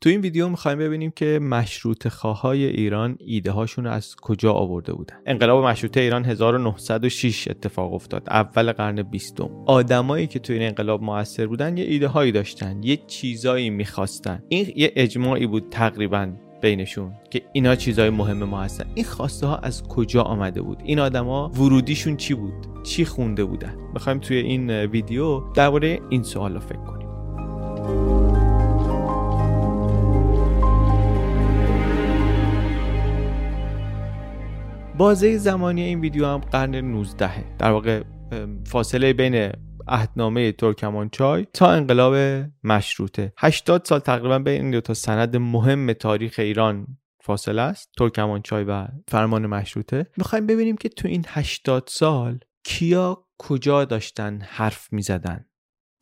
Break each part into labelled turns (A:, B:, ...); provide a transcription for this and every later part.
A: تو این ویدیو می‌خوایم ببینیم که مشروط خواهای ایران ایده هاشون از کجا آورده بودن. انقلاب مشروطه ایران 1906 اتفاق افتاد. اول قرن بیستم. آدمایی که تو این انقلاب موثر بودن یه ایده هایی داشتن یه چیزایی می‌خواستن. این یه اجماعی بود تقریبا بینشون که اینا چیزای مهم ما هستن این خواسته ها از کجا آمده بود؟ این آدما ورودیشون چی بود؟ چی خونده بودن؟ می‌خوایم توی این ویدیو درباره این سوال فکر کنیم. بازه زمانی این ویدیو هم قرن 19 در واقع فاصله بین عهدنامه ترکمانچای تا انقلاب مشروطه. 80 سال تقریبا بین این دو تا سند مهم تاریخ ایران فاصله است ترکمانچای و فرمان مشروطه. می‌خوایم ببینیم که تو این 80 سال کیا کجا داشتن حرف می‌زدن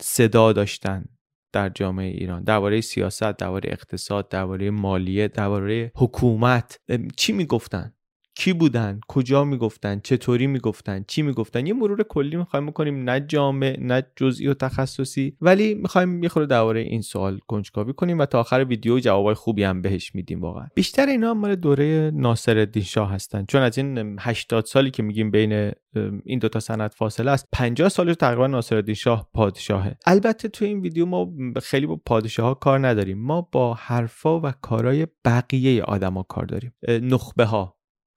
A: صدا داشتن در جامعه ایران. درباره سیاست درباره اقتصاد درباره مالیه درباره حکومت چی می‌گفتن؟ کی بودن کجا می‌گفتن چطوری می‌گفتن چی می‌گفتن؟ یه مرور کلی می‌خوایم بکنیم نه جامع نه جزئی و تخصصی ولی می‌خوایم یه خورده درباره این سوال کنجکاوی کنیم و تا آخر ویدیو جوابای خوبی هم بهش میدیم واقعا. بیشتر اینا مال دوره ناصرالدین شاه هستن. چون از این 80 سالی که میگیم بین این دوتا سند فاصله است 50 سالش تقریبا ناصرالدین شاه پادشاهه. البته تو این ویدیو ما خیلی با پادشاه ها کار نداریم. ما با حرفا و کارهای بقیه آدما کار داریم. نخبه ها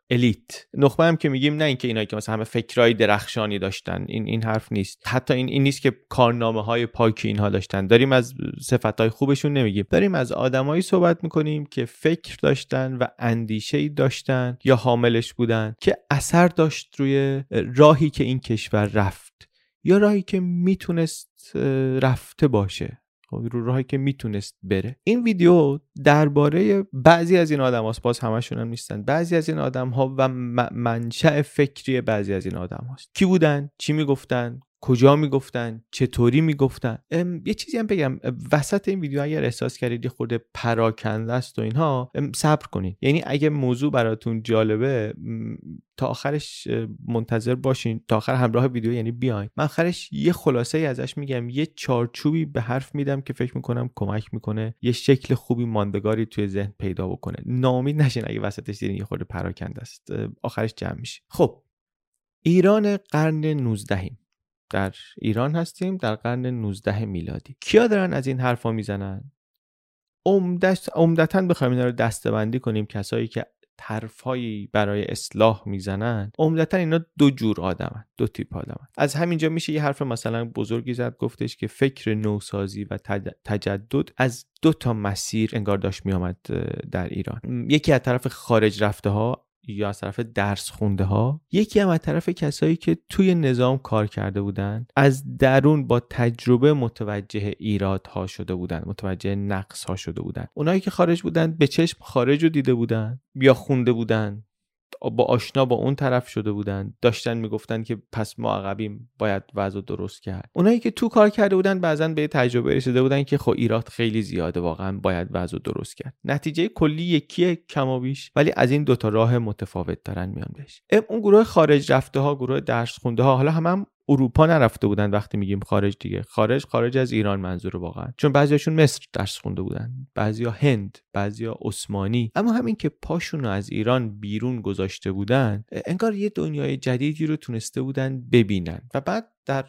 A: الیت. نخبه هم که میگیم نه اینکه اینایی که مثلا همه فکرای درخشانی داشتن. این این حرف نیست. حتی این این نیست که کارنامه های پاکی اینها داشتن. داریم از صفت های خوبشون نمیگیم. داریم از آدمایی صحبت می‌کنیم که فکر داشتن و اندیشه داشتن یا حاملش بودن که اثر داشت روی راهی که این کشور رفت یا راهی که می‌تونست رفته باشه. رو راهی که می‌تونست بره. این ویدیو درباره بعضی از این آدم هاست باز همشون هم نیستن. بعضی از این آدم ها و منشأ فکری بعضی از این آدم هاست کی بودن؟ چی می‌گفتن؟ کجا می‌گفتن؟ چطوری می‌گفتن؟ یه چیزی هم بگم. وسط این ویدیو اگر احساس کردید یه خورده پراکنده است و اینها صبر کنید. یعنی اگه موضوع براتون جالبه تا آخرش منتظر باشین. تا آخر همراه ویدیو یعنی بیاین. من آخرش یه خلاصه ای ازش میگم. یه چارچوبی به حرف میدم که فکر می‌کنم کمک می‌کنه یه شکل خوبی ماندگاری توی ذهن پیدا بکنه. نامید نشین اگه وسطش دیدین یه خورده پراکنده است. آخرش جمع میشه. خب ایران قرن 19 در ایران هستیم در قرن 19 میلادی. کیا دارن از این حرفا می‌زنن؟ عمدتا بخوایم اینا رو دستبندی کنیم کسایی که حرفهایی برای اصلاح می‌زنن. عمدتا اینا دو جور آدمن دو تیپ آدمن. از همینجا میشه یه حرف مثلا بزرگی زد گفتش که فکر نوسازی و تجدد از دو تا مسیر انگار داشت میامد در ایران. یکی از طرف خارج رفته ها یا از طرف درس خونده ها؟ یکی هم از طرف کسایی که توی نظام کار کرده بودن از درون با تجربه متوجه ایراد ها شده بودن متوجه نقص ها شده بودن. اونایی که خارج بودن به چشم خارج رو دیده بودن یا خونده بودن. با آشنا با اون طرف شده بودن. داشتن می‌گفتن که پس ما عقبیم باید وضع درست کرد. اونایی که تو کار کرده بودن بعضا به تجربه رسیده بودن که خب ایراد خیلی زیاده واقعا باید وضع درست کرد. نتیجه کلی یکیه کم بیش ولی از این دوتا راه متفاوت دارن میان بهش. اون گروه خارج رفته ها گروه درس خونده ها حالا هم, هم اروپا نرفته بودن وقتی میگیم خارج دیگه. خارج خارج از ایران منظور واقعا. چون بعضیاشون مصر درس خونده بودن. بعضیا هند بعضیا عثمانی. اما همین که پاشون رو از ایران بیرون گذاشته بودن انگار یه دنیای جدیدی رو تونسته بودن ببینن. و بعد در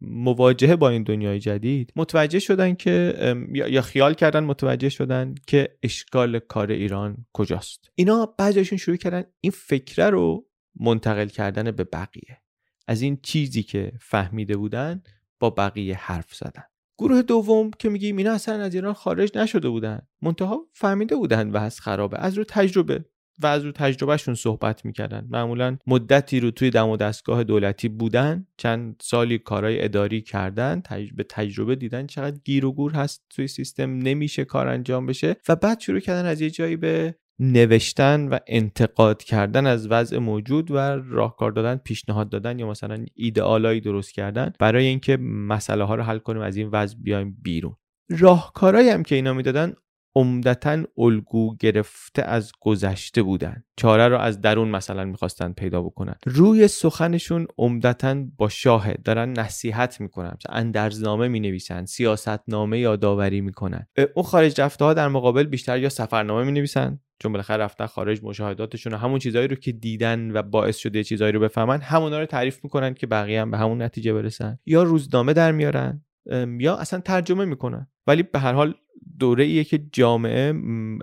A: مواجهه با این دنیای جدید متوجه شدن که یا خیال کردن متوجه شدن که اشکال کار ایران کجاست. اینا بعضیشون شروع کردن این فکره رو منتقل کردن به بقیه. از این چیزی که فهمیده بودن با بقیه حرف زدن. گروه دوم که میگیم اینا اصلا از ایران خارج نشده بودن منتها فهمیده بودن و از خرابه از رو تجربه و از رو تجربهشون صحبت می‌کردن. معمولا مدتی رو توی دم و دستگاه دولتی بودن چند سالی کارهای اداری کردن به تجربه دیدن چقدر گیر و گور هست توی سیستم نمیشه کار انجام بشه و بعد شروع کردن از یه جایی به نوشتن و انتقاد کردن از وضع موجود و راهکار دادن پیشنهاد دادن یا مثلا ایدئالایی درست کردن برای اینکه مسئله ها رو حل کنیم از این وضع بیایم بیرون. راهکارهایی هم که اینا می‌دادن عمدتا الگو گرفته از گذشته بودن. چاره رو از درون مثلا می‌خواستن پیدا بکنن. روی سخنشون عمدتا با شاهد دارن نصیحت می‌کنن اندرزنامه می‌نویسن سیاستنامه یادآوری می‌کنن. اون خارج رفته ها در مقابل بیشتر یا سفرنامه می‌نویسن چون بالاخره رفتن خارج مشاهداتشون و همون چیزهایی رو که دیدن و باعث شده چیزهایی رو بفهمن همونا رو تعریف می‌کنن که بقیه هم به همون نتیجه برسن. یا روزنامه در میارن. یا اصلا ترجمه می‌کنن. ولی به هر حال دوره ایه که جامعه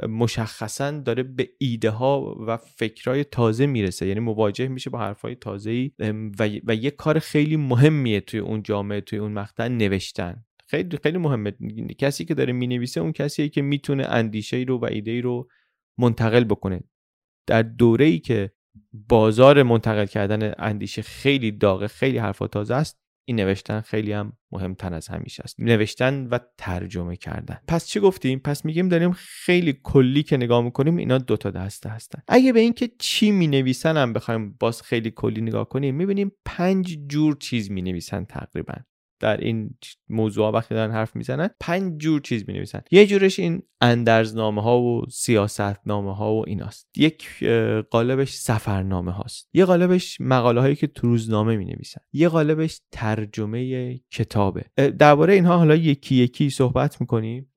A: مشخصا داره به ایده ها و فکرهای تازه می‌رسه. یعنی مواجه میشه با حرفهای تازه و, و یه کار خیلی مهمیه توی اون جامعه توی اون مقطع نوشتن. خیلی خیلی مهمه. کسی که داره می‌نویسه اون کسیه که می‌تونه اندیشه رو و ایده رو منتقل بکنه. در دوره ای که بازار منتقل کردن اندیشه خیلی داغه خیلی حرفا تازه است این نوشتن خیلی هم مهمتر از همیشه است. نوشتن و ترجمه کردن. پس چی گفتیم؟ پس میگیم داریم خیلی کلی که نگاه می‌کنیم اینا دوتا دسته هستن. اگه به اینکه چی می نویسن هم بخوایم باز خیلی کلی نگاه کنیم می‌بینیم پنج جور چیز می نویسن تقریبا. در این موضوع وقتی دارن حرف می‌زنن پنج جور چیز می نویسن یه جورش این اندرزنامه ها و سیاستنامه ها و ایناست. یک قالبش سفرنامه هاست یه قالبش مقاله هایی که تو روزنامه می نویسن یه قالبش ترجمه کتابه. درباره اینها حالا یکی یکی صحبت می‌کنیم.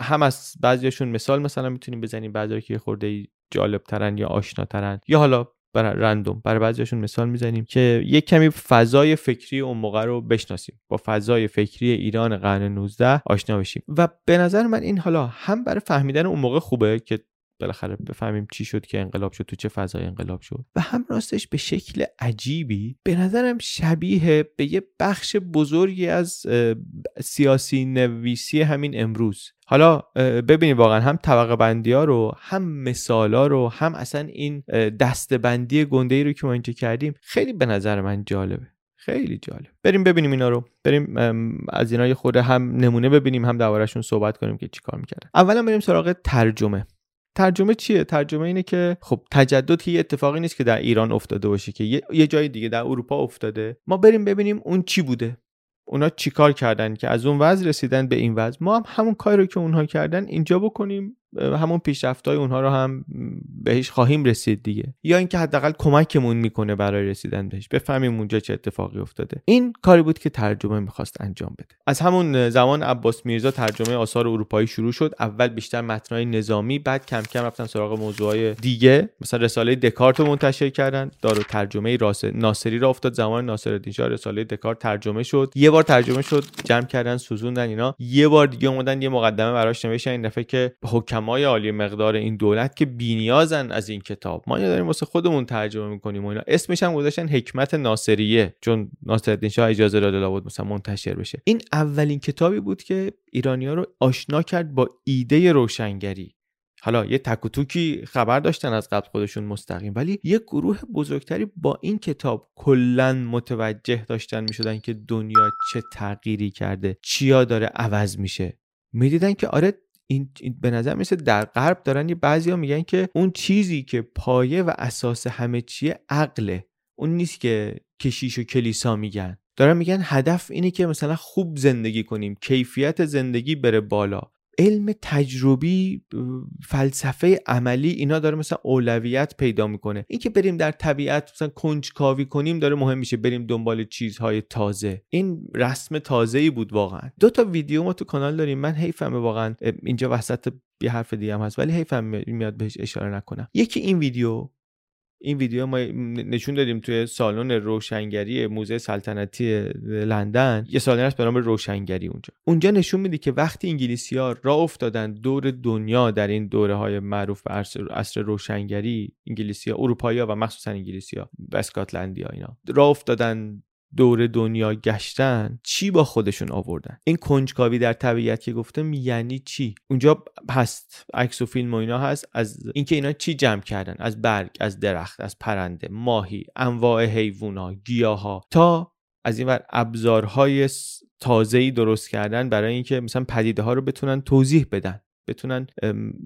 A: هم از بعضیشون مثال مثلا می‌تونیم بزنیم. بعضی که خورده جالب ترن یا آشناترن. یا حالا برای رندوم. برای بعضیشون مثال می‌زنیم که یک کمی فضای فکری اون موقع رو بشناسیم. با فضای فکری ایران قرن 19 آشنا بشیم. و به نظر من این حالا هم برای فهمیدن اون موقع خوبه که بالاخره بفهمیم چی شد که انقلاب شد تو چه فضای انقلاب شد. و هم راستش به شکل عجیبی به نظرم شبیه به یه بخش بزرگی از سیاسی نویسی همین امروز. حالا ببینید واقعا هم طبقه بندی ها رو هم مثال ها رو هم اصلا این دسته بندی گنده ای رو که ما اینجا کردیم خیلی به نظر من جالبه. خیلی جالب. بریم ببینیم اینا رو. بریم از اینا یه هم نمونه ببینیم هم دربارهشون صحبت کنیم که چیکار می‌کردن. اولا بریم سراغ ترجمه. ترجمه چیه؟ ترجمه اینه که خب تجدد یه اتفاقی نیست که در ایران افتاده باشه که یه جای دیگه در اروپا افتاده. ما بریم ببینیم اون چی بوده. اونا چیکار کردن که از اون وضع رسیدن به این وضع؟ ما هم همون کاری رو که اونها کردن اینجا بکنیم. همون پیشرفت‌های اونها رو هم بهش خواهیم رسید دیگه. یا اینکه حداقل کمکمون می‌کنه برای رسیدن بهش. بفهمیم اونجا چه اتفاقی افتاده. این کاری بود که ترجمه می‌خواست انجام بده. از همون زمان عباس میرزا ترجمه آثار اروپایی شروع شد. اول بیشتر متنای نظامی بعد کم کم رفتن سراغ موضوعهای دیگه. مثلا رساله دکارت رو منتشر کردن. دارو ترجمه راس ناصری را افتاد. زمان ناصرالدین شاه رساله دکارت ترجمه شد. یه بار ترجمه شد. جمع کردن سوزوندن اینا. یه بار دیگه اومدن یه مقدمه براش نوشتن. این دفعه که حکمای عالی مقدار این دولت که بینیازن از این کتاب. ما داریم واسه خودمون ترجمه می‌کنیم و اینا. اسمش هم گذاشتن حکمت ناصریه چون ناصرالدین شاه اجازه داده بود مثلا منتشر بشه. این اولین کتابی بود که ایرانیا رو آشنا کرد با ایده روشنگری. حالا یه تک و توکی خبر داشتن از قبل خودشون مستقیم ولی یه گروه بزرگتری با این کتاب کلا متوجه داشتن می‌شدن که دنیا چه تغییری کرده چیا داره عوض میشه. می‌دیدن که آره این, به نظر میسه در غرب دارن یه بعضیا میگن که اون چیزی که پایه و اساس همه چیه عقله. اون نیست که کشیش و کلیسا میگن. دارن میگن هدف اینه که مثلا خوب زندگی کنیم کیفیت زندگی بره بالا. علم تجربی فلسفه عملی اینا داره مثلا اولویت پیدا می‌کنه. اینکه بریم در طبیعت مثلا کنجکاوی کنیم داره مهم میشه. بریم دنبال چیزهای تازه. این رسم تازه ای بود واقعا. دو تا ویدیو ما تو کانال داریم. من حیفمه واقعا. اینجا وسط یه حرف دیگه هم هست ولی حیفم میاد بهش اشاره نکنم. یکی این ویدیو این ویدیو ما نشون دادیم توی سالن روشنگری موزه سلطنتی لندن. یه سالن هست به نام روشنگری اونجا. اونجا نشون میده که وقتی انگلیسی ها را افتادن دور دنیا در این دوره های معروف به عصر روشنگری انگلیسی ها اروپایی ها و مخصوصا انگلیسی ها و اسکاتلندی ها اینا را افتادن دور دنیا گشتن چی با خودشون آوردن؟ این کنجکاوی در طبیعت که گفتم یعنی چی؟ اونجا هست عکس و فیلم و اینا هست از اینکه اینا چی جمع کردن؟ از برگ از درخت از پرنده ماهی انواع حیوونا گیاها تا از این ور ابزارهای تازه‌ای درست کردن برای اینکه مثلا پدیده ها رو بتونن توضیح بدن. بتونن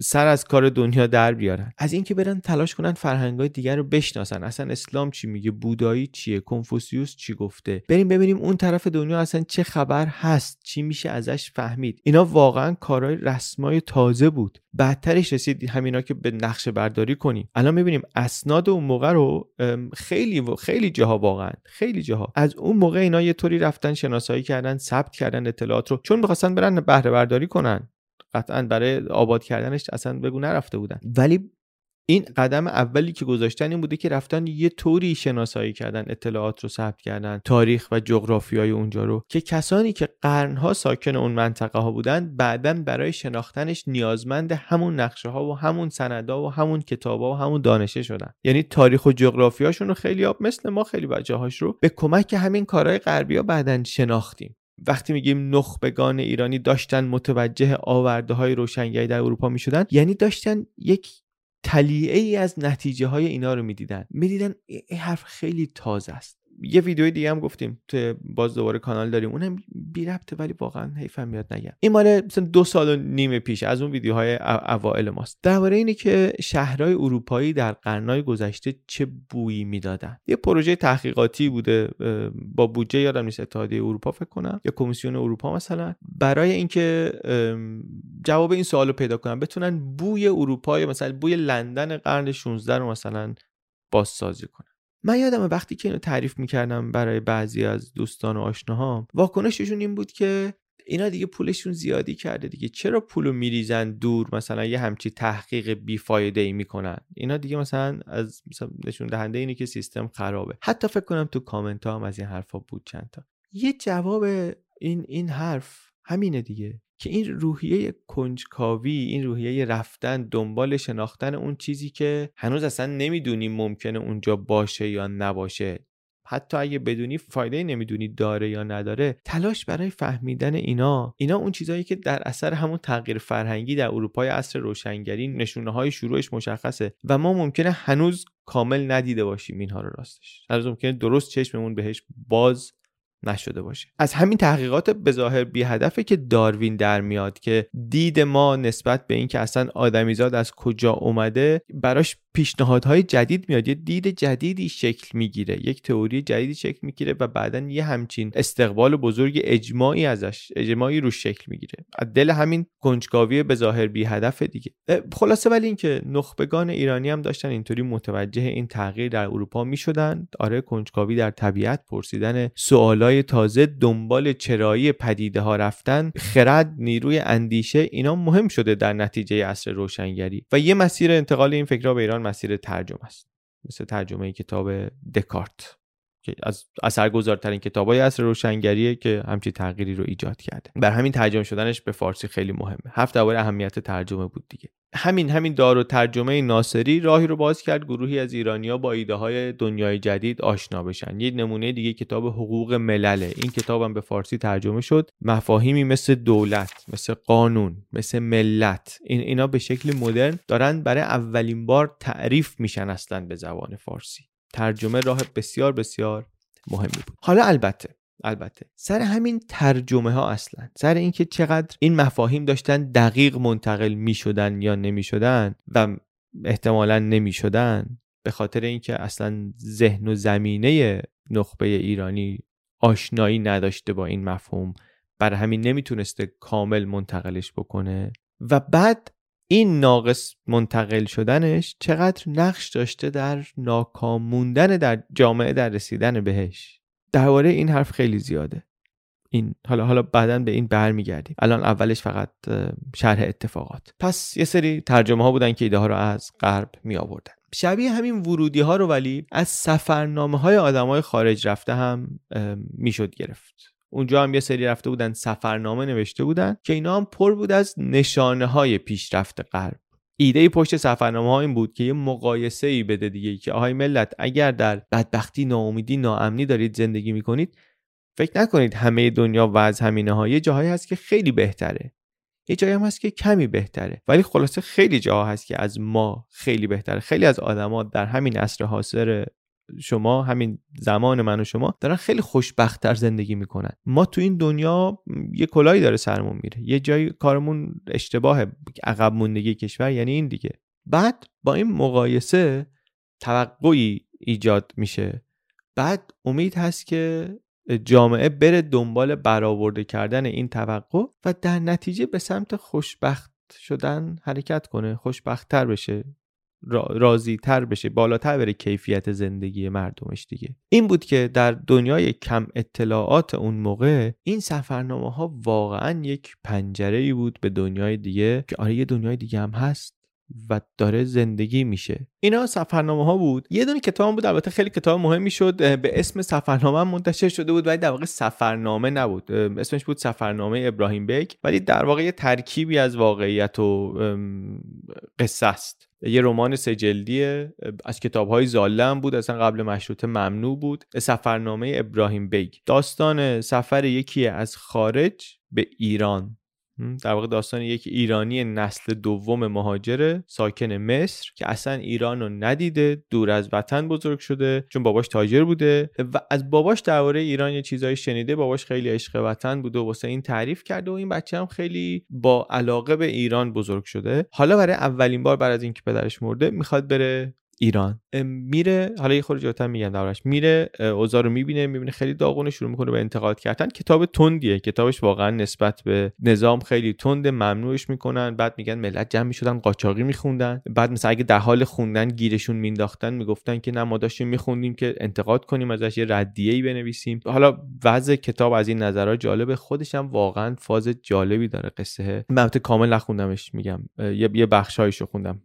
A: سر از کار دنیا در بیارن. از اینکه برن تلاش کنن فرهنگای دیگر رو بشناسن. اصلا اسلام چی میگه؟ بودایی چیه؟ کنفوسیوس چی گفته؟ بریم ببینیم اون طرف دنیا اصلا چه خبر هست؟ چی میشه ازش فهمید؟ اینا واقعا کارهای رسمای تازه بود. بعدترش رسید همینا که به نقشه برداری کنیم. الان می‌بینیم اسناد اون موقع رو خیلی خیلی جاها واقعا خیلی جاها. از اون موقع اینا یه طوری رفتن شناسایی کردن ثبت کردن اطلاعات رو. چون می‌خواستن برن بهره برداری کنن. قطعا برای آباد کردنش اصلا بگو نرفته بودن. ولی این قدم اولی که گذاشتن این بوده که رفتن یه طوری شناسایی کردن اطلاعات رو ثبت کردن تاریخ و جغرافیای اونجا رو که کسانی که قرنها ساکن اون منطقه ها بودن بعدا برای شناختنش نیازمند همون نقشه ها و همون سندا و همون کتابا و همون دانشه شدن. یعنی تاریخ و جغرافیاشون رو خیلی آب مثل ما خیلی هاش رو به کمک همین کارهای غربی ها بعدا شناختیم. وقتی میگیم نخبگان ایرانی داشتن متوجه آورده های روشنگری در اروپا می‌شدن یعنی داشتن یک تلیعه ای از نتیجه های اینا رو می‌دیدن. می‌دیدن این حرف خیلی تازه است. یه ویدیو دیگه هم گفتیم تو باز دوباره کانال داریم. اونم بی ربطه ولی واقعا حیفم میاد نگم. این مال مثلا دو سال و نیم پیش از اون ویدیوهای اوائل ماست. درباره اینه که شهرهای اروپایی در قرنهای گذشته چه بویی می‌دادن. یه پروژه تحقیقاتی بوده با بودجه یادم نیست اتحادیه اروپا فکر کنم یا کمیسیون اروپا مثلا. برای اینکه جواب این سوالو پیدا کنن بتونن بوی اروپا مثلا بوی لندن قرن 16 رو مثلا بازسازی کنن. من یادم وقتی که اینو تعریف می‌کردم برای بعضی از دوستان و آشناهام واکنششون این بود که اینا دیگه پولشون زیادی کرده دیگه. چرا پولو میریزن دور؟ مثلا یه همچی تحقیق بیفایده ای می‌کنن. اینا دیگه مثلا از مثلا نشون دهنده اینه که سیستم خرابه. حتی فکر کنم تو کامنت ها هم از این حرفا بود چند تا یه جواب این این حرف همینه دیگه. که این روحیه کنجکاوی این روحیه رفتن دنبال شناختن اون چیزی که هنوز اصلا نمی‌دونیم ممکنه اونجا باشه یا نباشه. حتی اگه بدونی فایده نمی‌دونی داره یا نداره تلاش برای فهمیدن اینا. اینا اون چیزهایی که در اثر همون تغییر فرهنگی در اروپای عصر روشنگری نشونه های شروعش مشخصه و ما ممکنه هنوز کامل ندیده باشیم اینها رو راستش. هنوز ممکنه درست چشممون بهش باز نشده باشه. از همین تحقیقات به ظاهر بی هدفه که داروین در میاد که دید ما نسبت به اینکه اصلا آدمیزاد از کجا اومده براش پیشنهادهای جدید میاد یه دید جدیدی شکل می‌گیره یک تئوری جدیدی شکل می‌گیره و بعدا یه همچین استقبال بزرگ اجماعی ازش اجماعی رو شکل می‌گیره. از دل همین کنجکاوی به ظاهر بی هدف دیگه خلاصه ولی اینکه نخبگان ایرانی هم داشتن اینطوری متوجه این تغییر در اروپا می‌شدن. آره کنجکاوی در طبیعت پرسیدن سوالای تازه دنبال چرایی پدیده ها رفتن خرد نیروی اندیشه اینا مهم شده در نتیجه عصر روشنگری. و یه مسیر انتقال این فکرها به ایران مسیر ترجمه است. مثل ترجمه کتاب دکارت. که از اثرگذارترین کتابای عصر روشنگریه که همچی تغییری رو ایجاد کرده. بر همین ترجمه شدنش به فارسی خیلی مهمه. هفت درباره اهمیت ترجمه بود دیگه. همین همین دار و ترجمه ناصری راهی رو باز کرد گروهی از ایرانیا با ایده های دنیای جدید آشنا بشن. یه نمونه دیگه کتاب حقوق ملله. این کتابم به فارسی ترجمه شد. مفاهیمی مثل دولت مثل قانون مثل ملت. این اینا به شکل مدرن دارن برای اولین بار تعریف میشن اصلا به زبان فارسی. ترجمه راه بسیار بسیار مهمی بود. حالا البته البته سر همین ترجمه ها اصلا سر اینکه چقدر این مفاهیم داشتن دقیق منتقل می شدن یا نمی شدن و احتمالا نمی شدن به خاطر اینکه اصلا ذهن و زمینه نخبه ایرانی آشنایی نداشته با این مفهوم بر همین نمی‌تونسته کامل منتقلش بکنه. و بعد این ناقص منتقل شدنش چقدر نقش داشته در ناکام موندن در جامعه در رسیدن بهش. درباره این حرف خیلی زیاده. این حالا حالا بعدا به این برمیگردیم. الان اولش فقط شرح اتفاقات. پس یه سری ترجمه ها بودن که ایده ها رو از غرب می آوردن شبیه همین ورودی ها رو ولی از سفرنامه های آدم های خارج رفته هم می‌شد گرفت. اونجا هم یه سری رفته بودن سفرنامه نوشته بودن که اینا هم پر بود از نشانه های پیشرفت غرب. ایده پشت سفرنامه ها این بود که یه مقایسه ای بده دیگه که آهای ملت اگر در بدبختی ناامیدی ناامنی دارید زندگی می‌کنید فکر نکنید همه دنیا و از همینه ها جاهایی هست که خیلی بهتره. یه جایی هم هست که کمی بهتره. ولی خلاصه خیلی جاها هست که از ما خیلی بهتره. خیلی از آدما در همین عصر حاضر شما همین زمان من و شما دارن خیلی خوشبختتر زندگی می‌کنن. ما تو این دنیا یه کلایی داره سرمون میره. یه جایی کارمون اشتباه عقب موندگی کشور یعنی این دیگه. بعد با این مقایسه توقعی ایجاد میشه. بعد امید هست که جامعه بره دنبال برآورده کردن این توقع و در نتیجه به سمت خوشبخت شدن حرکت کنه خوشبختتر بشه. راضی تر بشه بالاتر بره کیفیت زندگی مردمش دیگه. این بود که در دنیای کم اطلاعات اون موقع این سفرنامه ها واقعا یک پنجره ای بود به دنیای دیگه که آره یه دنیای دیگه هم هست و داره زندگی میشه. اینا سفرنامه ها بود. یه دونه کتاب بود. البته خیلی کتاب مهمی شد. به اسم سفرنامه منتشر شده بود ولی در واقع سفرنامه نبود. اسمش بود سفرنامه ابراهیم بیک ولی در واقع یه ترکیبی از واقعیت و قصه است. یه رمان سجلدیه از کتاب های زاله بود اصلا قبل مشروطه ممنوع بود. سفرنامه ابراهیم بیگ. داستان سفر یکی از خارج به ایران. در واقع داستان یک ایرانی نسل دوم مهاجر ساکن مصر که اصلا ایران رو ندیده دور از وطن بزرگ شده چون باباش تاجر بوده و از باباش درباره ایران یه چیزایی شنیده باباش خیلی عشق وطن بوده و واسه این تعریف کرده و این بچه هم خیلی با علاقه به ایران بزرگ شده. حالا برای اولین بار بعد از اینکه پدرش مرده می‌خواد بره ایران. میره حالا یه خورده جاتر میگم دربارش. میره اوضاع رو می‌بینه می‌بینه خیلی داغونه شروع می‌کنه به انتقاد کردن. کتاب تندیه. کتابش واقعا نسبت به نظام خیلی تند ممنوعش می‌کنن. بعد میگن ملت جمع می‌شدن قاچاقی میخوندن. بعد مثلا اگه در حال خوندن گیرشون مینداختن می‌گفتن که نه ما داشتیم میخوندیم که انتقاد کنیم ازش یه ردیه بنویسیم. حالا وضع کتاب از این نظرها جالبه. خودش هم واقعا فاز جالبی داره قصه. البته کامل نخوندمش میگم. یه بخشایشو خوندم.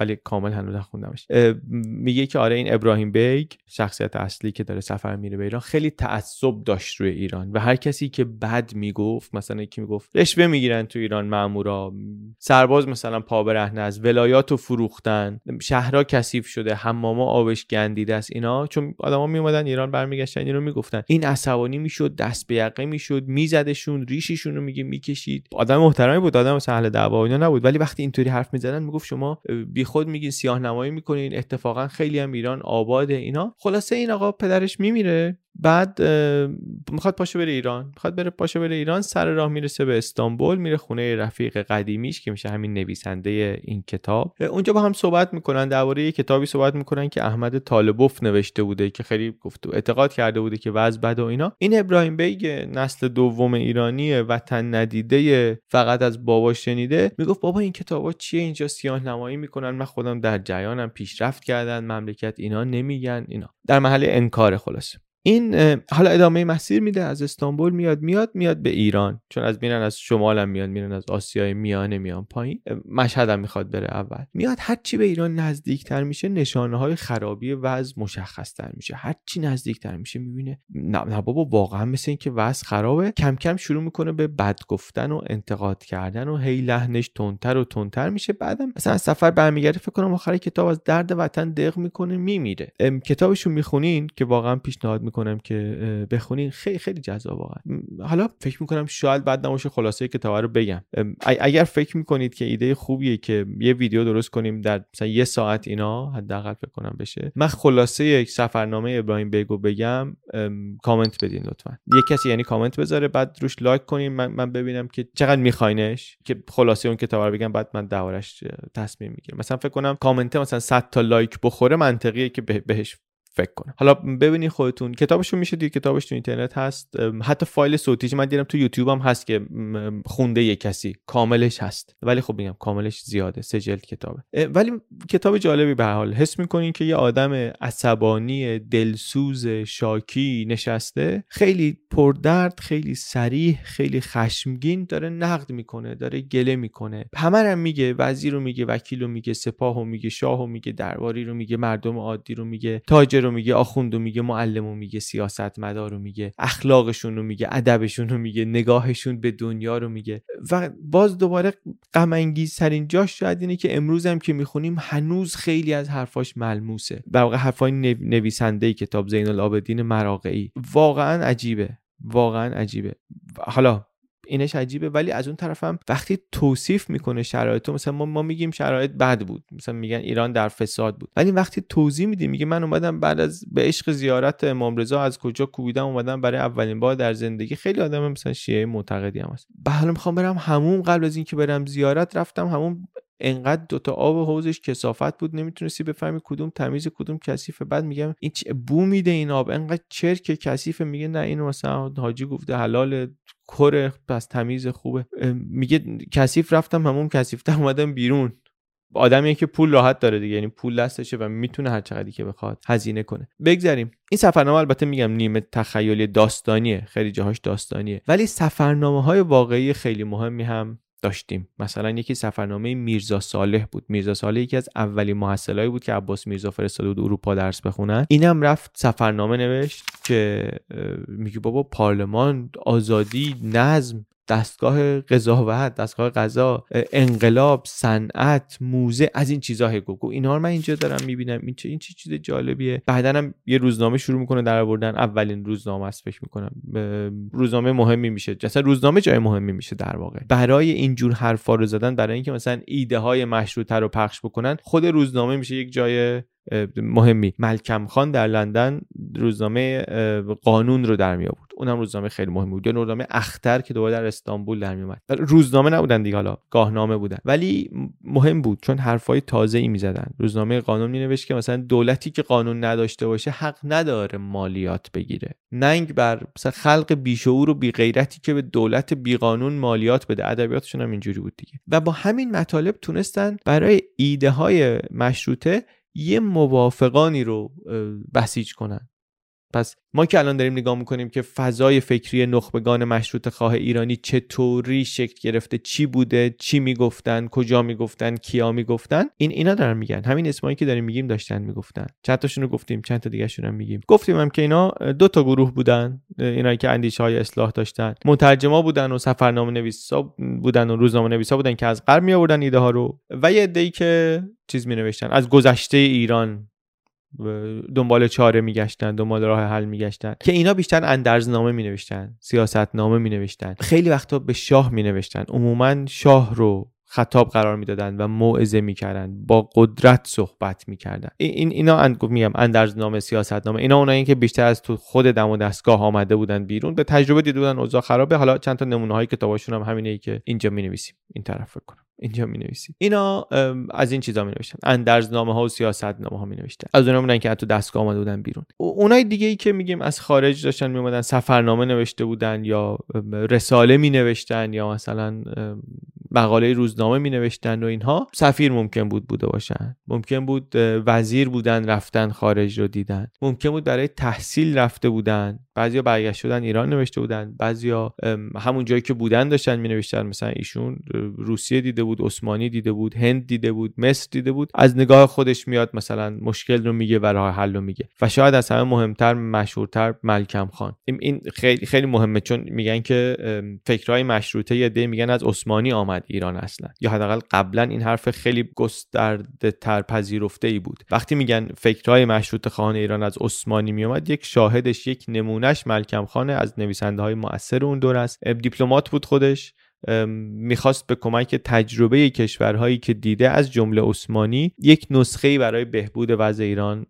A: ولی کامل هنوز نخوندمش. میگه که آره این ابراهیم بیگ شخصیت اصلی که داره سفر میره به ایران خیلی تعصب داشت روی ایران و هر کسی که بد می‌گفت مثلا یکی می‌گفت رشوه می‌گیرن تو ایران مامورا سرباز مثلا پا برهنه از ولایات و فروختن شهرها کثیف شده حماما آبش گندیده است اینا چون آدما میومدن ایران برمیگشتن اینو می‌گفتن. این عصبانی می‌شد دست به یقه می‌شد میزدشون ریششون رو میگه می‌کشید. آدم محترمی بود آدم اهل دعوا نبود. ولی وقتی اینطوری حرف می‌زدن می‌گفت شما بیخود میگین سیاه نمایی می‌کنین اتفاقا خیلی هم ایران آباده اینا. خلاصه این آقا پدرش میمیره. بعد می‌خواد پاشو بره ایران. می‌خواد بره پاشو بره ایران سر راه می‌رسه به استانبول میره خونه رفیق قدیمیش که میشه همین نویسنده این کتاب. اونجا با هم صحبت می‌کنن درباره یه کتابی صحبت می‌کنن که احمد طالبوف نوشته بوده که خیلی گفت اعتقاد کرده بوده که وضع بد و اینا. این ابراهیم بیگ نسل دوم ایرانی وطن ندیده فقط از بابا شنیده. می‌گفت بابا این کتابا چیه؟ اینجا سیاه نمایی می‌کنن. من خودم در جریانم پیشرفت کردن مملکت اینا نمیگن اینا. در محل انکار خلاصه. این حالا ادامه مسیر میده از استانبول میاد میاد میاد به ایران. چون از میرن از شمال هم میاد میرن از آسیای میانه میان پایین. مشهد هم می‌خواد بره اول. میاد هرچی به ایران نزدیکتر میشه نشانه های خرابی وضع مشخص تر میشه هرچی نزدیکتر میشه می‌بینه نه, نه بابا واقعا مثل اینکه وضع خرابه. کم کم شروع می‌کنه به بد گفتن و انتقاد کردن و هی لحنش تندتر و تندتر میشه. بعدم مثلا از سفر برمیگرده فکر کنم آخر کتاب از درد وطن دق می‌کنه میمیره. کتابشو می‌خونین که واقعا پیشنهاد می‌کنم که بخونین خیلی خیلی جذاب واقعا. حالا فکر می‌کنم شاید بعد نماشه خلاصه کتاب رو بگم. اگر فکر می‌کنید که ایده خوبیه که یه ویدیو درست کنیم در مثلا یه ساعت اینا حداقل فکر کنم بشه. من خلاصه یک سفرنامه ابراهیم بیگو بگم کامنت بدین لطفا. یه کسی یعنی کامنت بذاره بعد روش لایک کنیم من, من ببینم که چقدر میخواینش که خلاصه اون کتاب رو بگم بعد من دوارش تصمیم می‌گیرم. مثلا فکر کنم کامنت مثلا 100 تا لایک بخوره منطقیه که بهش فکر کنم. حالا ببینید خودتون کتابشون میشه دید کتابش تو اینترنت هست. حتی فایل صوتیش من دیدم تو یوتیوب هم هست که خونده یه کسی. کاملش هست. ولی خب میگم کاملش زیاده سه جلد کتابه. ولی کتاب جالبی به حال. حس می‌کنین که یه آدم عصبانی دلسوز شاکی نشسته خیلی پردرد خیلی سریح خیلی خشمگین داره نقد می‌کنه داره گله می‌کنه. همه هم میگه وزیر رو میگه وکیل رو میگه سپاه رو میگه شاه رو میگه درباری رو میگه مردم عادی رو میگه تاجر رو میگه آخوند رو میگه معلم رو میگه سیاست مدار رو میگه اخلاقشون رو میگه ادبشون رو میگه نگاهشون به دنیا رو میگه. و باز دوباره غم ترین جاش شاید اینه که امروز هم که می‌خونیم هنوز خیلی از حرفاش ملموسه. در واقع حرفای نویسنده کتاب زین العابدین مراقعی. واقعا عجیبه. واقعا عجیبه. حالا اینش عجیبه. ولی از اون طرفم وقتی توصیف می‌کنه شرایط مثلا ما, ما میگیم شرایط بد بود. مثلا میگن ایران در فساد بود. ولی وقتی توضیح میدی میگه من اومدم بعد از به عشق زیارت امام رضا از کجا کوبیدم اومدم برای اولین بار در زندگی. خیلی آدم مثلا شیعه معتقدی هم هست. به حال می‌خوام برم همون قبل از اینکه برم زیارت رفتم همون انقدر دوتا آب حوزش کسافت بود نمی‌تونستی بفهمی کدوم تمیز کدوم کثیفه. بعد میگم این بو میده این آب. انقدر چرک کثیفه. میگه نه اینو مثلا حاجی گفته حلال کره پس تمیز خوبه. میگه کثیف رفتم همون کثیفته اومدم بیرون. آدمیه که پول راحت داره دیگه یعنی پول دستشه و می‌تونه هر چقدری که بخواد هزینه کنه. بگذریم این سفرنامه البته میگم نیمه تخیلی داستانیه. خیلی جاهاش داستانیه. ولی سفرنامه های واقعی خیلی مهمی هم داشتیم. مثلا یکی سفرنامه میرزا صالح بود. میرزا صالح یکی از اولین محصلایی بود که عباس میرزا فرستاده بود اروپا درس بخونن. اینم رفت سفرنامه نوشت که میگه بابا پارلمان آزادی نظم دستگاه قضاوت دستگاه قضا انقلاب صنعت موزه از این چیزا گو اینا رو من اینجا دارم می‌بینم. این چه این چه چیز جالبیه. بعدا هم یه روزنامه شروع می‌کنه در آوردن. اولین روزنامه است فکر می‌کنم. روزنامه مهمی میشه. مثلا روزنامه جای مهمی میشه در واقع. برای اینجور حرفا رو زدن برای اینکه مثلا ایده های مشروطه رو پخش بکنن خود روزنامه میشه یک جای مهمی. ملکم خان در لندن روزنامه قانون رو در می آورد اونم روزنامه خیلی مهمی بود. یا روزنامه اختر که دوباره در استانبول در می روزنامه نبودن دیگه حالا. گاهنامه بودن. ولی مهم بود. چون حرفای تازه ای می‌زدن. روزنامه قانون می نوشت که مثلا دولتی که قانون نداشته باشه حق نداره مالیات بگیره. ننگ بر مثلا خلق بیشعور و بیغیرتی که به دولت بیقانون مالیات بده. ادبیاتشون هم اینجوری بود دیگه. و با همین مطالب تونستن برای ایده های مشروطه یه موافقانی رو بسیج کنن. پس ما که الان داریم نگاه می‌کنیم که فضای فکری نخبگان مشروط خواه ایرانی چطوری شکل گرفته چی بوده چی می‌گفتن کجا می‌گفتن کیا می‌گفتن این اینا دارن میگن. همین اسمایی که داریم میگیم داشتن می‌گفتن. چند تاشون رو گفتیم چند تا دیگه هم میگیم. گفتیم هم که اینا دو تا گروه بودن اینایی که اندیشه های اصلاح داشتن. مترجما بودن و سفرنامه نویسا بودن و روزنامه نویسا بودن که از غرب می آوردن ایده ها رو. و یه عده‌ای که چیز می نوشتن از گذشته ایران دنبال چاره میگشتن دنبال راه حل میگشتن. که اینا بیشتر اندرزنامه می نوشتن سیاست نامه می نوشتن خیلی وقتا به شاه می نوشتن عموما شاه رو خطاب قرار می‌دادن و موعظه می‌کردن با قدرت صحبت می‌کردن. این اینا میگم اندرزنامه سیاست نامه اینا اونایی که بیشتر از تو خود دم و دستگاه آمده بودن بیرون به تجربه دیده بودن اوضاع خرابه. حالا چند تا نمونه های کتاباشون هم همینه که اینجا می نویسیم این طرف فکر کنم. اینجا می نویسیم اینا از این چیزا می نوشتن اندرزنامه ها و سیاست نامه ها می نوشتن از اونها بودن که تو دستگاه آمده بودن بیرون. اونای دیگه ای که میگیم از خارج داشتن می اومدن سفرنامه نوشته بودن یا رساله می نوشتن یا مثلا مقاله روزنامه می نوشتن و اینها سفیر ممکن بود بوده باشن. ممکن بود وزیر بودن رفتن خارج رو دیدن. ممکن بود برای تحصیل رفته بودن. بعضیا برگشت شدن ایران نوشته بودن. بعضیا همون جایی که بودن داشتن می نوشتن مثلا ایشون روسیه دیده بود عثمانی دیده بود هند دیده بود مصر دیده بود. از نگاه خودش میاد مثلا مشکل رو میگه و راه حل رو میگه. و شاید از همه مهمتر مشهورتر ملکم خان. این خیلی خیلی مهمه. چون میگن که فکرهای مشروطه یه میگن از عثمانی آمد ایران اصلا. یا حداقل قبلا این حرف خیلی گسترده تر پذیرفته ای بود. وقتی میگن فکرهای مشروط خان ایران از عثمانی میومد یک شاهدش یک نمونهش ملکم خانه از نویسنده های مؤثر اون دور است. دیپلمات بود خودش. می‌خواست به کمک تجربه کشورهایی که دیده از جمله عثمانی یک نسخه برای بهبود وضع ایران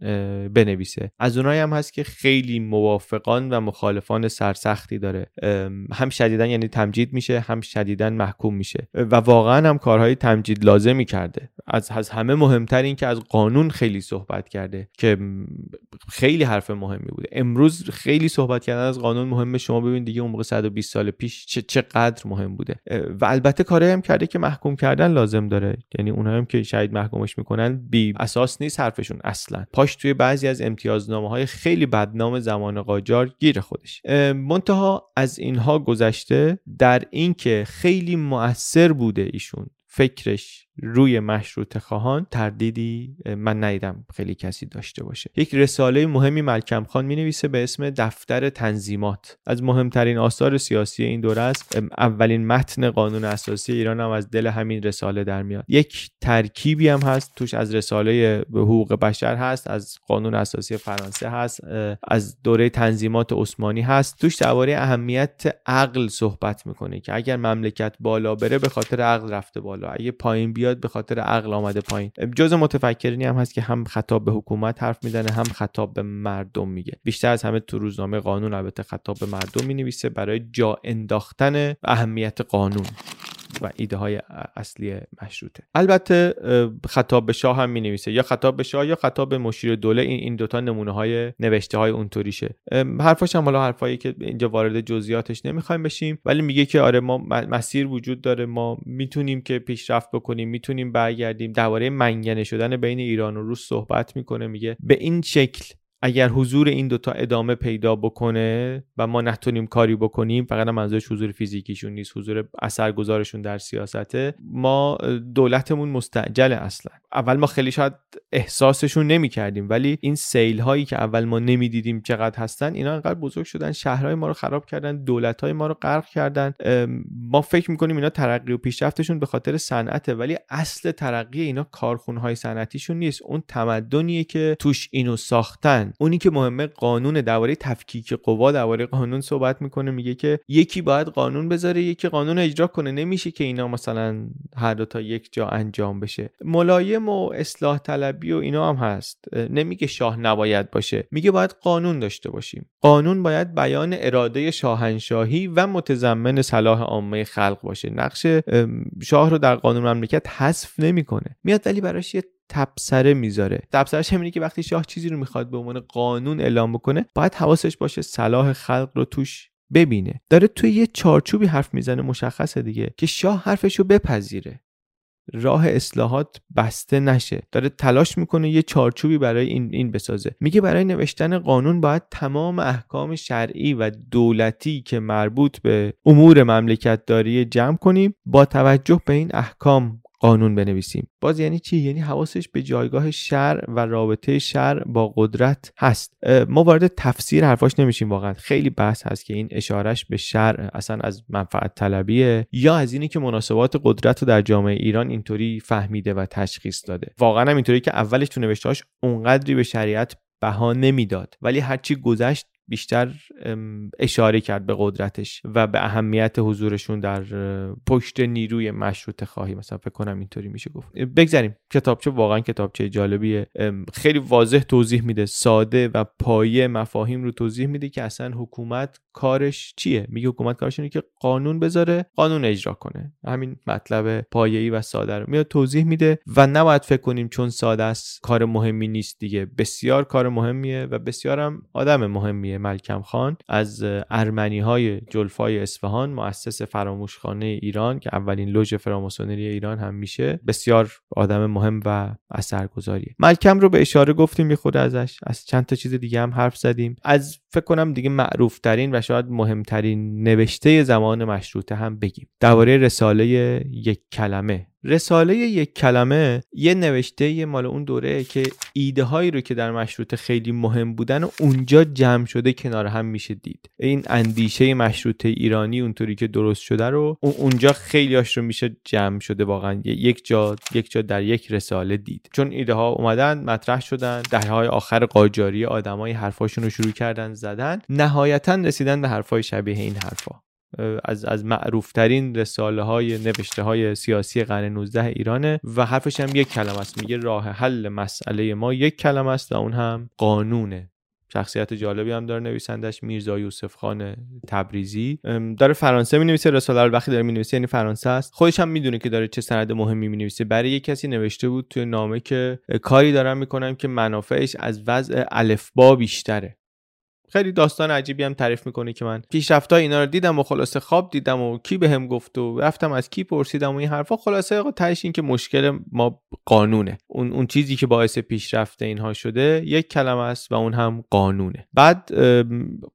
A: بنویسه. از اونایی هم هست که خیلی موافقان و مخالفان سرسختی داره. هم شدیدا یعنی تمجید میشه هم شدیدا محکوم میشه. و واقعا هم کارهای تمجید لازمی کرده از, از همه مهمتر این که از قانون خیلی صحبت کرده که خیلی حرف مهمی بوده. امروز خیلی صحبت کردن از قانون مهمه شما ببین دیگه اون موقع 120 سال پیش چقدر مهم بوده. و البته کاری هم کرده که محکوم کردن لازم داره. یعنی اونها هم که شاید محکومش می‌کنن بی اساس نیست حرفشون اصلا. پاش توی بعضی از امتیازنامه های خیلی بدنام زمان قاجار گیر خودش. منتها از اینها گذشته در اینکه خیلی مؤثر بوده ایشون فکرش روی مشروط خواهان تردیدی من ندیدم خیلی کسی داشته باشه. یک رساله مهمی ملکم خان می نویسه به اسم دفتر تنظیمات. از مهمترین آثار سیاسی این دوره است. اولین متن قانون اساسی ایران هم از دل همین رساله در میاد. یک ترکیبی هم هست توش از رساله به حقوق بشر هست از قانون اساسی فرانسه هست از دوره تنظیمات عثمانی هست. توش درباره اهمیت عقل صحبت می‌کنه که اگر مملکت بالا بره به خاطر عقل رفته بالا. اگه پایین بیا به خاطر عقل آمده پایین. جز متفکرینی هم هست که هم خطاب به حکومت حرف می‌زنه هم خطاب به مردم میگه. بیشتر از همه تو روزنامه قانون البته خطاب به مردم می‌نویسه برای جا انداختن اهمیت قانون. و ایده های اصلی مشروطه. البته خطاب به شاه هم می نویسه یا خطاب به شاه یا خطاب به مشیر دوله. این این دوتا نمونه های نوشته های اونطوریشه حرفاش هم حالا حرفایی که اینجا وارد جزئیاتش نمی‌خوایم بشیم. ولی میگه که آره ما مسیر وجود داره. ما می‌تونیم که پیشرفت بکنیم. می‌تونیم برگردیم. درباره منگنه شدن بین ایران و روس صحبت می‌کنه. میگه به این شکل اگر حضور این دوتا ادامه پیدا بکنه و ما نتونیم کاری بکنیم فقط منظورش حضور فیزیکیشون نیست حضور اثرگذارشون در سیاسته ما دولتمون مستعجل اصلا. اول ما خیلی شاید احساسشون نمی کردیم ولی این سیل هایی که اول ما نمی‌دیدیم چقدر هستن اینا انقدر بزرگ شدن شهرهای ما رو خراب کردن دولت های ما رو غرق کردن. ما فکر می‌کنیم اینا ترقی و پیشرفتشون به خاطر صنعته ولی اصل ترقی اینا کارخونه های صنعتیشون نیست. اون تمدنیه که توش اینو ساختن. اونی که مهمه قانون درباره تفکیک قوا درباره قانون صحبت می‌کنه میگه که یکی باید قانون بذاره یکی قانون اجرا کنه. نمیشه که اینا مثلا هر دو تا یک جا انجام بشه. ملایم و اصلاح طلبی و اینا هم هست. نمیگه شاه نباید باشه. میگه باید قانون داشته باشیم. قانون باید بیان اراده شاهنشاهی و متضمن صلاح عامه خلق باشه. نقش شاه رو در قانون مملکت حذف نمی‌کنه. میاد ولی براش یه تبصره می‌ذاره. تبصرهش همینه که وقتی شاه چیزی رو می‌خواد به عنوان قانون اعلام بکنه باید حواسش باشه صلاح خلق رو توش ببینه. داره توی یه چارچوبی حرف می‌زنه مشخصه دیگه که شاه حرفش رو بپذیره. راه اصلاحات بسته نشه. داره تلاش می‌کنه یه چارچوبی برای این این بسازه. میگه برای نوشتن قانون باید تمام احکام شرعی و دولتی که مربوط به امور مملکت داری جمع کنیم با توجه به این احکام قانون بنویسیم. باز یعنی چی؟ یعنی حواسش به جایگاه شر و رابطه شر با قدرت هست. ما وارد تفسیر حرفاش نمیشیم واقعا. خیلی بحث هست که این اشارش به شر اصلا از منفعت طلبیه یا از اینی که مناسبات قدرت رو در جامعه ایران اینطوری فهمیده و تشخیص داده. واقعا هم اینطوری که اولش تو نوشتهاش اونقدری به شریعت بها نمی‌داد. ولی هرچی گذشت بیشتر اشاره کرد به قدرتش و به اهمیت حضورشون در پشت نیروی مشروط خواهی. مثلا فکر کنم اینطوری میشه گفت. بگذاریم. کتابچه واقعا کتابچه جالبیه. خیلی واضح توضیح میده. ساده و پایه مفاهیم رو توضیح میده که اصلا حکومت کارش چیه؟ میگه حکومت کارش اینه که قانون بذاره قانون اجرا کنه. همین مطلب پایه‌ای و ساده رو. میاد توضیح میده و نباید فکر کنیم چون ساده است کار مهمی نیست دیگه. بسیار کار مهمیه و بسیار هم آدم مهمیه. ملکم خان از ارمنی های جلفای اصفهان مؤسس فراموشخانه ایران که اولین لوژ فراماسونری ایران هم میشه بسیار آدم مهم و اثرگذاریه. ملکم رو به اشاره گفتیم خود ازش. از چند تا چیز دیگه هم حرف زدیم. از فکر کنم دیگه معروف ترین و شاید مهمترین نوشته زمان مشروطه هم بگیم. درباره رساله یک کلمه. رساله یک کلمه یه نوشته یه مال اون دوره که ایده هایی رو که در مشروطه خیلی مهم بودن و اونجا جمع شده کنار هم میشه دید. این اندیشه مشروطه ایرانی اونطوری که درست شده رو اونجا خیلیاش رو میشه جمع شده واقعا یک جا یک جا در یک رساله دید. چون ایده ها اومدن مطرح شدن دهه های آخر قاجاری آدمای حرفاشون رو شروع کردن زدن. نهایتا رسیدن به حرفای شبیه این حرفا. از از معروفترین رساله های نوشته های سیاسی قرن 19 ایرانه و حرفش هم یک کلمه است. میگه راه حل مسئله ما یک کلمه است و اون هم قانونه. شخصیت جالبی هم داره نویسندش میرزا یوسف خان تبریزی. داره فرانسه می نویسه رساله رو وقتی داره می نویسه یعنی فرانسه است. خودش هم می‌دونه که داره چه سند مهمی می نویسه برای یک کسی نوشته بود توی نامه که کاری دارم می‌کنم که منافعش از وضع الفبا بیشتره. خیلی داستان عجیبی هم تعریف می‌کنه که من پیشرفت اینا رو دیدم و خلاصه خواب دیدم و کی بهم به گفت و رفتم از کی پرسیدم و این حرفا. خلاصه تهش این که مشکل ما قانونه. اون اون چیزی که باعث پیشرفت اینها شده یک کلمه است و اون هم قانونه. بعد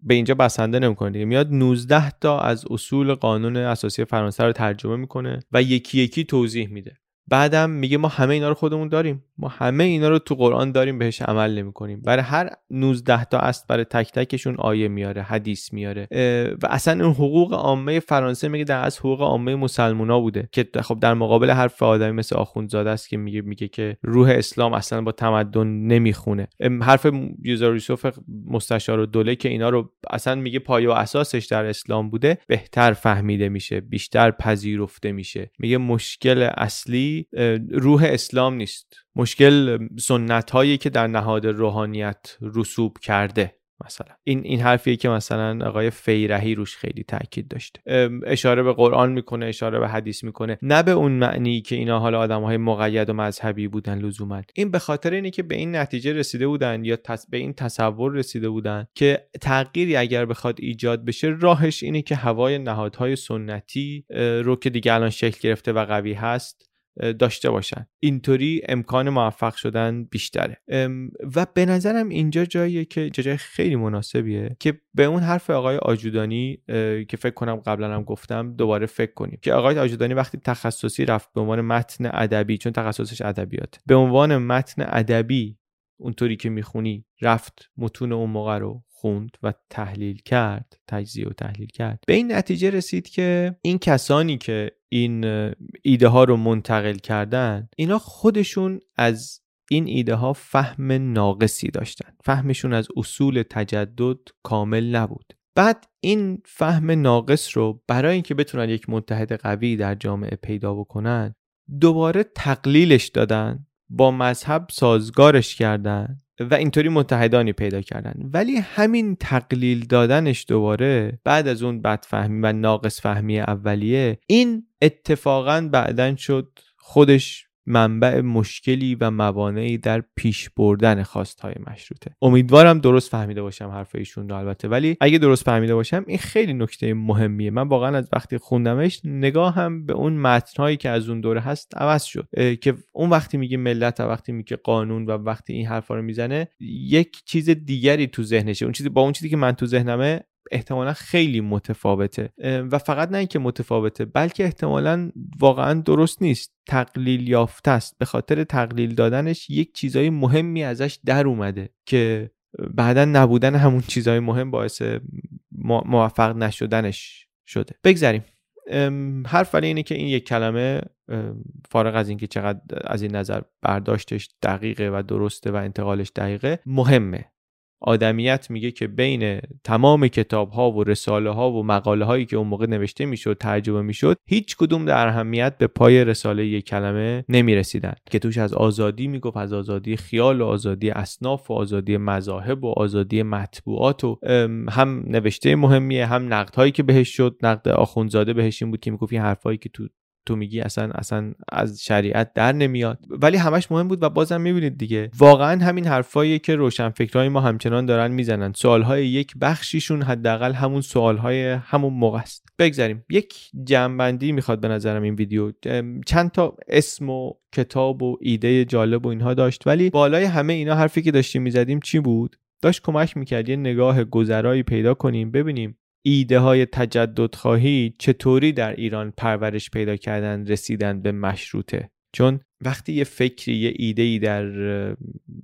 A: به اینجا بسنده نمی‌کنه دیگه. میاد 19 تا از اصول قانون اساسی فرانسه رو ترجمه می‌کنه و یکی یکی توضیح میده. بعدم میگه ما همه اینا رو خودمون داریم. ما همه اینا رو تو قرآن داریم بهش عمل نمی کنیم برای هر 19 تا است برای تک تکشون آیه میاره حدیث میاره. و اصلا اون حقوق عامه فرانسه میگه در از حقوق عامه مسلمونا بوده. که خب در مقابل حرف آدمی مثل آخوندزاده است که میگه میگه که روح اسلام اصلا با تمدن نمی‌خونه. حرف یوزر یوسف مستشار و دوله که اینا رو اصلا میگه پایه و اساسش در اسلام بوده بهتر فهمیده میشه بیشتر پذیرفته میشه. میگه مشکل اصلی روح اسلام نیست. مشکل سنت هایی که در نهاد روحانیت رسوب کرده مثلا. این این حرفیه که مثلا آقای فیرهی روش خیلی تاکید داشته. اشاره به قرآن می‌کنه اشاره به حدیث می‌کنه. نه به اون معنی که اینا حالا آدم های مقید و مذهبی بودن لزوما. این به خاطر اینه که به این نتیجه رسیده بودن یا به این تصور رسیده بودن که تغییری اگر بخواد ایجاد بشه راهش اینه که هوای نهادهای سنتی رو که دیگه الان شکل گرفته و قوی هست داشته باشن. اینطوری امکان موفق شدن بیشتره. و به نظرم اینجا جاییه که جای خیلی مناسبیه که به اون حرف آقای آجودانی که فکر کنم قبلا هم گفتم دوباره فکر کنیم. که آقای آجودانی وقتی تخصصی رفت به عنوان متن ادبی چون تخصصش ادبیات به عنوان متن ادبی اونطوری که می‌خونی رفت متون اون موقع رو خوند و تحلیل کرد تجزیه و تحلیل کرد. به این نتیجه رسید که این کسانی که این ایده ها رو منتقل کردن اینا خودشون از این ایده ها فهم ناقصی داشتن. فهمشون از اصول تجدد کامل نبود. بعد این فهم ناقص رو برای اینکه بتونن یک متحد قوی در جامعه پیدا بکنن دوباره تقلیلش دادن با مذهب سازگارش کردن و اینطوری متحدانی پیدا کردن. ولی همین تقلیل دادنش دوباره بعد از اون بدفهمی و ناقص فهمی اولیه این اتفاقا بعدا شد خودش منبع مشکلی و موانعی در پیش بردن خواستهای مشروطه. امیدوارم درست فهمیده باشم حرف ایشون رو البته. ولی اگه درست فهمیده باشم این خیلی نکته مهمیه. من واقعا از وقتی خوندمش نگاهم به اون متنهایی که از اون دوره هست عوض شد. که اون وقتی میگه ملت و وقتی میگه قانون و وقتی این حرفا رو می‌زنه یک چیز دیگری تو ذهنشه. اون چیزی با اون چیزی که من تو ذهنمه احتمالا خیلی متفاوته. و فقط نه اینکه متفاوته بلکه احتمالا واقعا درست نیست. تقلیل یافته است. به خاطر تقلیل دادنش یک چیزای مهمی ازش در اومده که بعدا نبودن همون چیزای مهم باعث موفق نشدنش شده. بگذریم. حرف ولی اینه که این یک کلمه فارغ از اینکه چقدر از این نظر برداشتش دقیقه و درسته و انتقالش دقیقه مهمه. آدمیت میگه که بین تمام کتاب ها و رساله ها و مقاله هایی که اون موقع نوشته می‌شد ترجمه می‌شد هیچ کدوم در اهمیت به پای رساله یک کلمه نمی رسیدن که توش از آزادی می‌گفت از آزادی خیال و آزادی اصناف و آزادی مذاهب و آزادی مطبوعات و هم نوشته مهمیه هم نقد هایی که بهش شد. نقد آخونزاده بهش این بود که می‌گفت این حرفایی که تو تو میگی اصلا اصلا از شریعت در نمیاد. ولی همش مهم بود و بازم می‌بینید دیگه. واقعا همین حرفایی که روشنفکرای ما همچنان دارن می‌زنن. سوالهای یک بخشیشون حداقل همون سوالهای همون موقع است. بگذاریم. یک جنبندی می‌خواد به نظرم این ویدیو. چند تا اسم و کتاب و ایده جالب و اینها داشت. ولی بالای همه اینا حرفی که داشتیم می‌زدیم چی بود؟ داشت کمک می‌کرد یه نگاه گذرایی پیدا کنیم ببینیم ایده های تجدد خواهی چطوری در ایران پرورش پیدا کردن رسیدن به مشروطه؟ چون وقتی یه فکری یه ایده ای در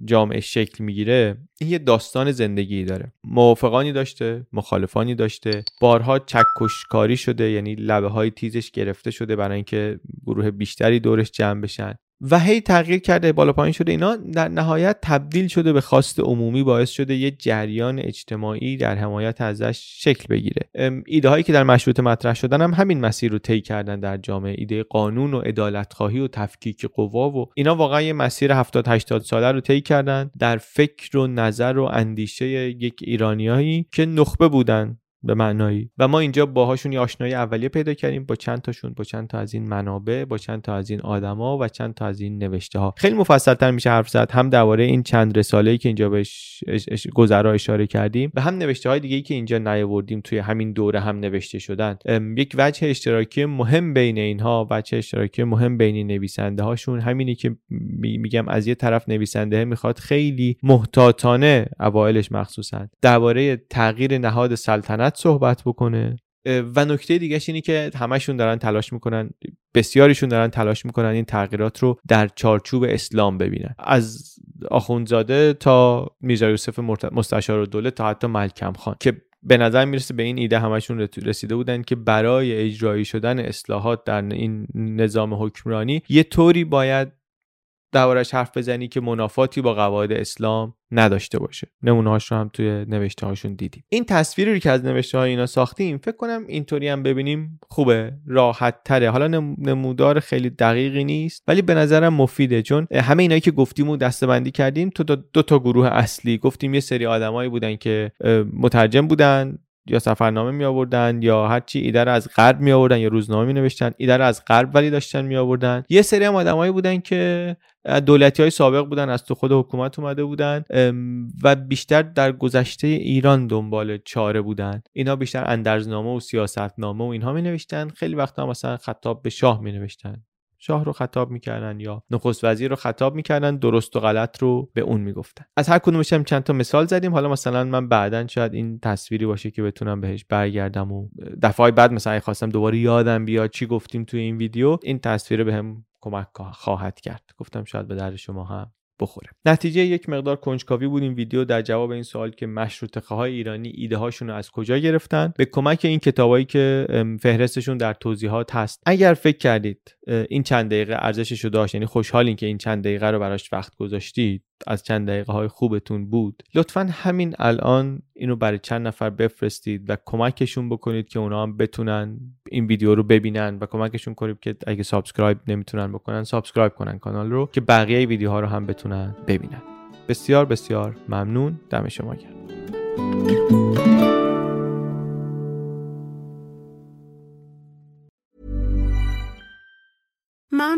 A: جامعه شکل می‌گیره این یه داستان زندگی داره. موافقانی داشته مخالفانی داشته بارها چکشکاری شده یعنی لبه های تیزش گرفته شده برای اینکه گروه بیشتری دورش جمع بشن. و هی تغییر کرده بالا پایین شده اینا در نهایت تبدیل شده به خواست عمومی باعث شده یه جریان اجتماعی در حمایت ازش شکل بگیره. ایده هایی که در مشروط مطرح شدن هم همین مسیر رو طی کردن در جامعه ایده قانون و عدالت خواهی و تفکیک قوا و اینا واقعا یه مسیر 70 80 ساله رو طی کردن در فکر و نظر و اندیشه یک ایرانیایی که نخبه بودن. به معنایی. و ما اینجا باهاشون یه آشنایی اولیه پیدا کردیم. با چند تاشون با چند تا از این منابع با چند تا از این آدما و چند تا از این نوشته ها خیلی مفصل تر میشه حرف زد. هم درباره این چند رساله ای که اینجا بهش گذرا اشاره کردیم و هم نوشته های دیگه ای که اینجا نیاوردیم توی همین دوره هم نوشته شدن. یک وجه اشتراکی مهم بین اینها وجه اشتراکی مهم بین نویسنده هاشون همینی که میگم از یه طرف نویسنده می‌خواد خیلی محتاطانه اوایلش مخصوصا. درباره تغییر نهاد سلطنت صحبت بکنه. و نکته دیگه اینه که همشون دارن تلاش می‌کنن بسیاریشون دارن تلاش می‌کنن این تغییرات رو در چارچوب اسلام ببینن. از آخوندزاده تا میرزا یوسف مستشار دوله تا حتی ملکم خان که به نظر می‌رسه به این ایده همشون رسیده بودن که برای اجرایی شدن اصلاحات در این نظام حکمرانی یه طوری باید دربارش حرف بزنی که منافاتی با قواعد اسلام نداشته باشه. نمونه رو هم توی نوشته هاشون دیدیم. این تصویری که از نوشته های اینا ساختیم فکر کنم اینطوری هم ببینیم خوبه راحت تره حالا نمودار خیلی دقیقی نیست ولی به نظرم مفیده. چون همه اینایی که گفتیم و دستبندی کردیم تو دو تا گروه اصلی. گفتیم یه سری آدمایی بودن که مترجم بودن یا سفرنامه می آوردن یا هرچی ایده رو از غرب می آوردن یا روزنامه می نوشتن ایده رو از غرب ولی داشتن می آوردن یه سری هم آدمایی بودن که دولتی های سابق بودن از تو خود حکومت اومده بودن و بیشتر در گذشته ایران دنبال چاره بودن. اینا بیشتر اندرزنامه و سیاستنامه و اینها می نوشتن خیلی وقتا مثلا خطاب به شاه می نوشتن شاه رو خطاب می‌کردن یا نخست وزیر رو خطاب می‌کردن درست و غلط رو به اون می‌گفتن. از هر کدومش هم چند تا مثال زدیم. حالا مثلا من بعدا شاید این تصویری باشه که بتونم بهش برگردم و دفعه بعد مثلا خواستم دوباره یادم بیاد چی گفتیم توی این ویدیو این تصویر بهم کمک خواهد کرد. گفتم شاید به درد شما هم بخوره. نتیجه یک مقدار کنجکاوی بود. این ویدیو در جواب این سوال که مشروط های ایرانی ایده هاشون رو از کجا گرفتن؟ به کمک این کتابایی که فهرستشون در توضیحات هست. اگر فکر کردید این چند دقیقه ارزشش رو داشت یعنی خوشحالین که این چند دقیقه رو براش وقت گذاشتید از چند دقیقه های خوبتون بود. لطفا همین الان اینو برای چند نفر بفرستید و کمکشون بکنید که اونا هم بتونن این ویدیو رو ببینن و کمکشون کنید که اگه سابسکرایب نمی‌تونن بکنن سابسکرایب کنن کانال رو که بقیه ویدیوها رو هم بتونن ببینن. بسیار بسیار ممنون. دم شما گرم.